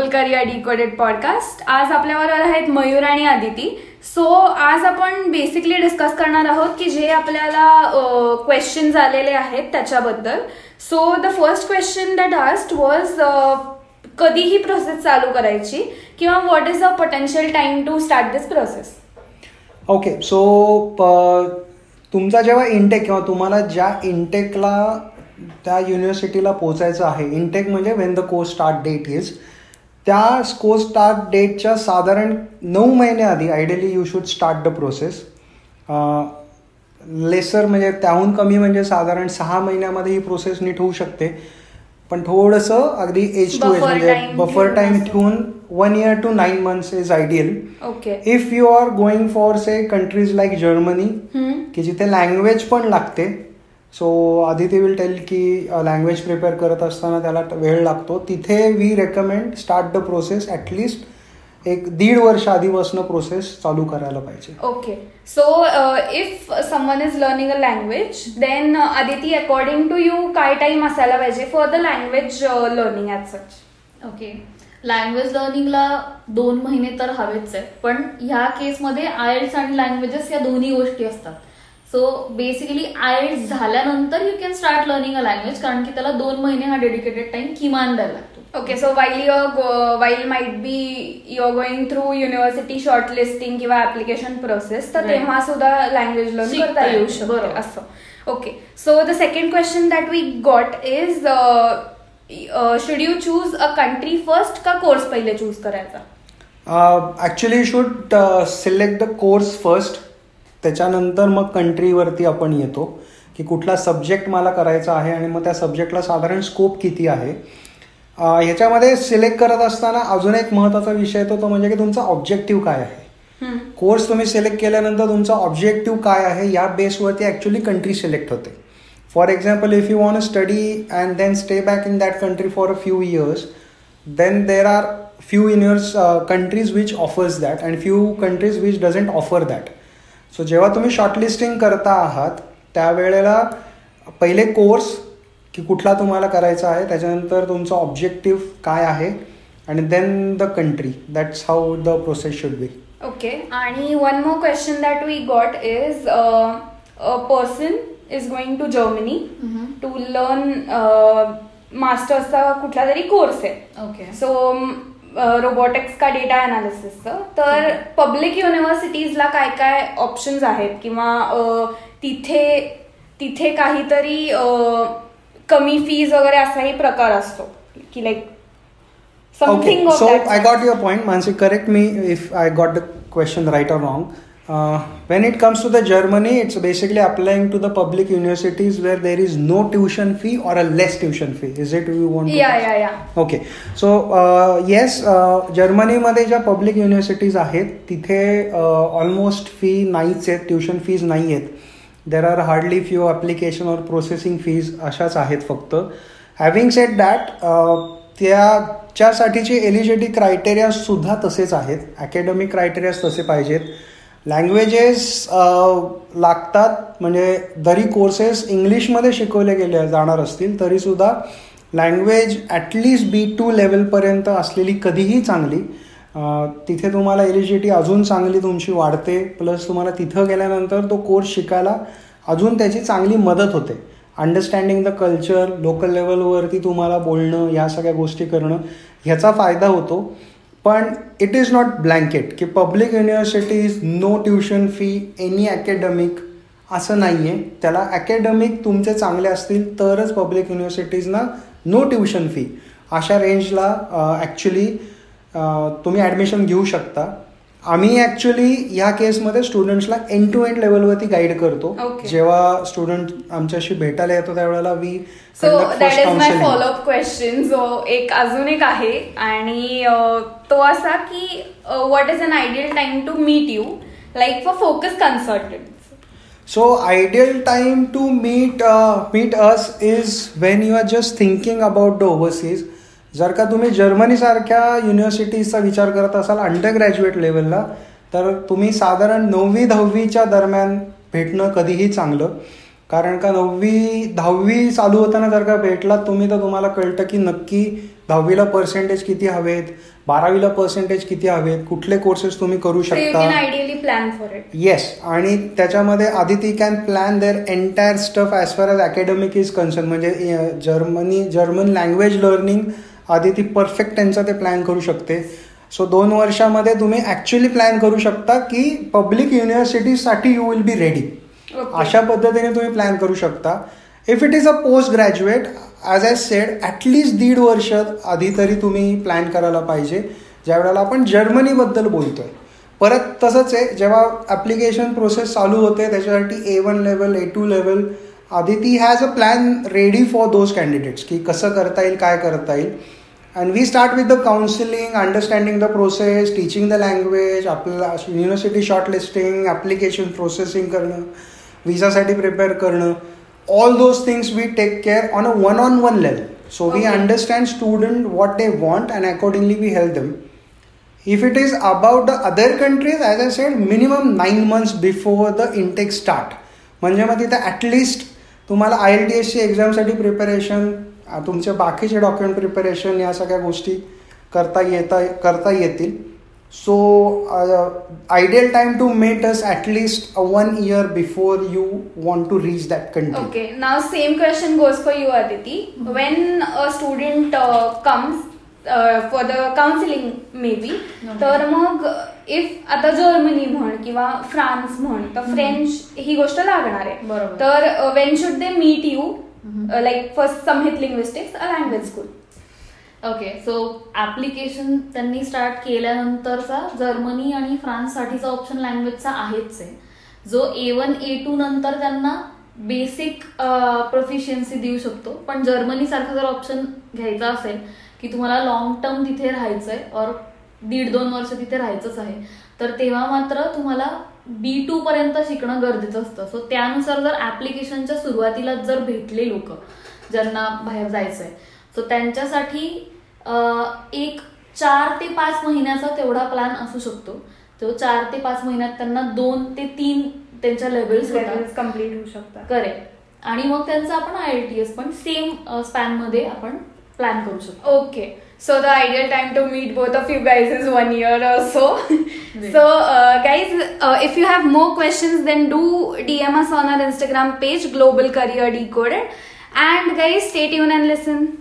Global career decoded podcast आज आपल्याबरोबर आहेत मयूर आणि आदिती. सो आज आपण बेसिकली डिस्कस करणार आहोत की जे आपल्याला क्वेश्चन आलेले आहेत त्याच्याबद्दल. So the first question that asked was कधी ही प्रोसेस चालू करायची किंवा what is a potential time to start this process okay so तुमचा जेव्हा इंटेक किंवा तुम्हाला ज्या इंटेकला त्या युनिव्हर्सिटीला पोचायचं आहे इंटेक म्हणजे when the course start date is त्या कोर्स स्टार्ट डेटच्या साधारण नऊ महिने आधी ideally you should start the process lesser म्हणजे त्याहून कमी म्हणजे साधारण सहा महिन्यामध्ये ही प्रोसेस नीट होऊ शकते. पण थोडंसं अगदी एज टू एज म्हणजे बफर टाइम ठेवून one year to nine months is ideal okay if you are going for say countries like Germany की जिथे लँग्वेज पण लागते सो आदिती विल टेल की लँग्वेज प्रिपेअर करत असताना त्याला वेळ लागतो. तिथे we recommend start the process at least एक दीड वर्ष आधीपासून प्रोसेस चालू करायला पाहिजे. Okay so if someone is learning a language then Aditi according to you काय टाइम असायला पाहिजे for the language learning at such okay language लर्निंगला दोन महिने तर हवेच आहे पण ह्या केसमध्ये आयल्स आणि लँग्वेजेस या दोन्ही गोष्टी असतात. सो बेसिकली आयल्स झाल्यानंतर you can start learning a language कारण की त्याला दोन महिने हा डेडिकेटेड टाइम किमान द्यायला लागतो. Okay so while your while might be your going through university shortlisting किंवा ऍप्लिकेशन प्रोसेस तर तेव्हा सुद्धा लँग्वेज लर्न करता येऊ शकतो असं. Okay so the second question that we got is should you choose a country first का course पहिले चूज करायचा? Actually should select the course first त्याच्यानंतर मग कंट्रीवरती आपण येतो की कुठला सब्जेक्ट मला करायचा आहे आणि मग त्या सब्जेक्टला साधारण स्कोप किती आहे. ह्याच्यामध्ये सिलेक्ट करत असताना अजून एक महत्त्वाचा विषय येतो तो म्हणजे की तुमचा ऑब्जेक्टिव्ह काय आहे. कोर्स तुम्ही सिलेक्ट केल्यानंतर तुमचा ऑब्जेक्टिव्ह काय आहे या बेसवरती ॲक्च्युली कंट्री सिलेक्ट होते. For example if you want study and then stay back in that country for a few years then there are few universe countries which offers that and few countries which doesn't offer that so जेव्हा तुम्ही shortlisting करता आहात त्यावेळेला पहिले course की कुठला तुम्हाला करायचा आहे त्याच्यानंतर तुमचा ऑब्जेक्टिव्ह काय आहे आणि then the country that's how the process should be okay आणि one more question that we got is a person is going to Germany to learn मास्टर्सचा कुठला तरी कोर्स आहे. ओके सो रोबोटिक्स का डेटा अनालिसिसचं तर पब्लिक युनिव्हर्सिटीजला काय काय options आहेत? किंवा तिथे तिथे काहीतरी कमी फीज वगैरे असाही प्रकार असतो. की like something so I got your point Mansi correct me if I got the question right or wrong Uh, when it comes to the Germany, it's basically applying to the public universities where there is no tuition fee or a less tuition fee. Is it you want? Yeah, to yeah, yeah. Okay. So uh, yes, जर्मनीमध्ये ज्या public universities आहेत तिथे almost fee नाहीच आहेत tuition fees नाही आहेत there are hardly few application और processing fees अशाच आहेत फक्त हॅव्हिंग सेट दॅट त्याच्यासाठीचे एलिजिबिलिटी क्रायटेरिया सुद्धा तसेच आहेत अकॅडमिक क्रायटेरियाज तसे पाहिजेत लँग्वेजेस लागतात. म्हणजे जरी कोर्सेस इंग्लिशमध्ये शिकवले गेले जाणार असतील तरीसुद्धा language at least B two लेवलपर्यंत असलेली कधीही चांगली तिथे तुम्हाला एलिजिटी अजून चांगली तुमची वाढते. प्लस तुम्हाला तिथं गेल्यानंतर तो कोर्स शिकायला अजून त्याची चांगली मदत होते. अंडरस्टँडिंग द कल्चर लोकल लेवलवरती तुम्हाला बोलणं या सगळ्या गोष्टी करणं ह्याचा फायदा होतो. पण इट इज नॉट ब्लँकेट की public universities no tuition fee any academic असं नाही आहे त्याला अकॅडमिक तुमचे चांगले असतील तरच पब्लिक युनिव्हर्सिटीजना नो ट्युशन फी अशा रेंजला ॲक्च्युली तुम्ही ॲडमिशन घेऊ शकता. आम्ही ॲक्च्युली ह्या केसमध्ये स्टुडंट्सला एंड टू एंड लेवलवरती गाईड करतो. जेव्हा स्टुडंट आमच्याशी भेटायला येतो त्यावेळेला we so that is my follow up question जो एक अजून एक आहे आणि तो असा की what is an ideal time to meet you like for focus consultant so ideal time to meet meet us is when you are just thinking about the overseas जर का तुम्ही जर्मनीसारख्या युनिव्हर्सिटीजचा विचार करत असाल अंडर ग्रॅज्युएट लेवलला तर तुम्ही साधारण नववी दहावीच्या दरम्यान भेटणं कधीही चांगलं. कारण का नववी दहावी चालू होताना जर का भेटलात तुम्ही तर तुम्हाला कळतं की नक्की दहावीला पर्सेंटेज किती हवेत बारावीला पर्सेंटेज किती हवेत कुठले कोर्सेस तुम्ही करू शकता. plan for it. येस आणि त्याच्यामध्ये Aditi can plan their entire stuff as far as academic is concern म्हणजे Germany German language learning Aditi perfect त्यांचं ते प्लॅन करू शकते. सो दोन वर्षामध्ये तुम्ही ॲक्च्युली प्लॅन करू शकता की पब्लिक युनिव्हर्सिटीसाठी यू विल बी रेडी. अशा पद्धतीने तुम्ही प्लॅन करू शकता. If it is a post graduate as I said at least दीड वर्ष आधी तरी तुम्ही प्लॅन करायला पाहिजे. ज्या वेळेला आपण जर्मनीबद्दल बोलतोय. परत तसंच आहे जेव्हा ॲप्लिकेशन प्रोसेस चालू होते त्याच्यासाठी A one level A two level आधी ती has a plan ready for those candidates की कसं करता येईल काय करता येईल. And we start with the counselling understanding the process teaching the language आपल्याला university short listing application processing करणं विजासाठी प्रिपेअर करणं all those things we take care on a one on one level so we. Understand student what they want and accordingly we help them If it is about the other countries, as I said, minimum nine months before the intake start. म्हणजे मग तिथे at least तुम्हाला I L T एसची एक्झामसाठी preparation तुमचे बाकीचे document preparation या सगळ्या गोष्टी करता येता करता येतील so ideal time to met us at least one year before you want to reach that country Okay, now same question goes for you, Aditi. When a student uh, comes uh, for the counseling, maybe, Okay. तर मग if आता Germany म्हण किंवा France म्हण तर French ही गोष्ट लागणार आहे बरोबर. तर when should they meet you. Like first समहित linguistics a language school okay so application त्यांनी स्टार्ट केल्यानंतरचा जर्मनी आणि फ्रान्ससाठीचा ऑप्शन लँग्वेजचा आहेच आहे. जो ए वन ए टू नंतर त्यांना बेसिक प्रोफिशियन्सी uh, देऊ शकतो. पण जर्मनीसारखा जर ऑप्शन घ्यायचा असेल की तुम्हाला लॉंग टर्म तिथे राहायचं आहे और दीड दोन वर्ष तिथे राहायचंच आहे तर तेव्हा मात्र तुम्हाला बी टू पर्यंत शिकणं गरजेचं असतं. सो त्यानुसार जर ऍप्लिकेशनच्या सुरुवातीला जर भेटले लोक ज्यांना बाहेर जायचंय सो त्यांच्यासाठी एक चार ते पाच महिन्याचा तेवढा प्लॅन असू शकतो. तो चार ते पाच महिन्यात त्यांना दोन ते तीन त्यांच्या लेवल्स कंप्लीट होऊ शकतात. करेक्ट आणि मग त्यांचं आपण आय एल टी एस पण सेम स्पॅनमध्ये आपण प्लॅन करू शकतो. Okay, so the ideal time to meet both of you guys is one year or so. so, uh, guys, uh, if you have more questions, then do DM us on our Instagram page, Global Career Decoded. And guys, stay tuned and listen.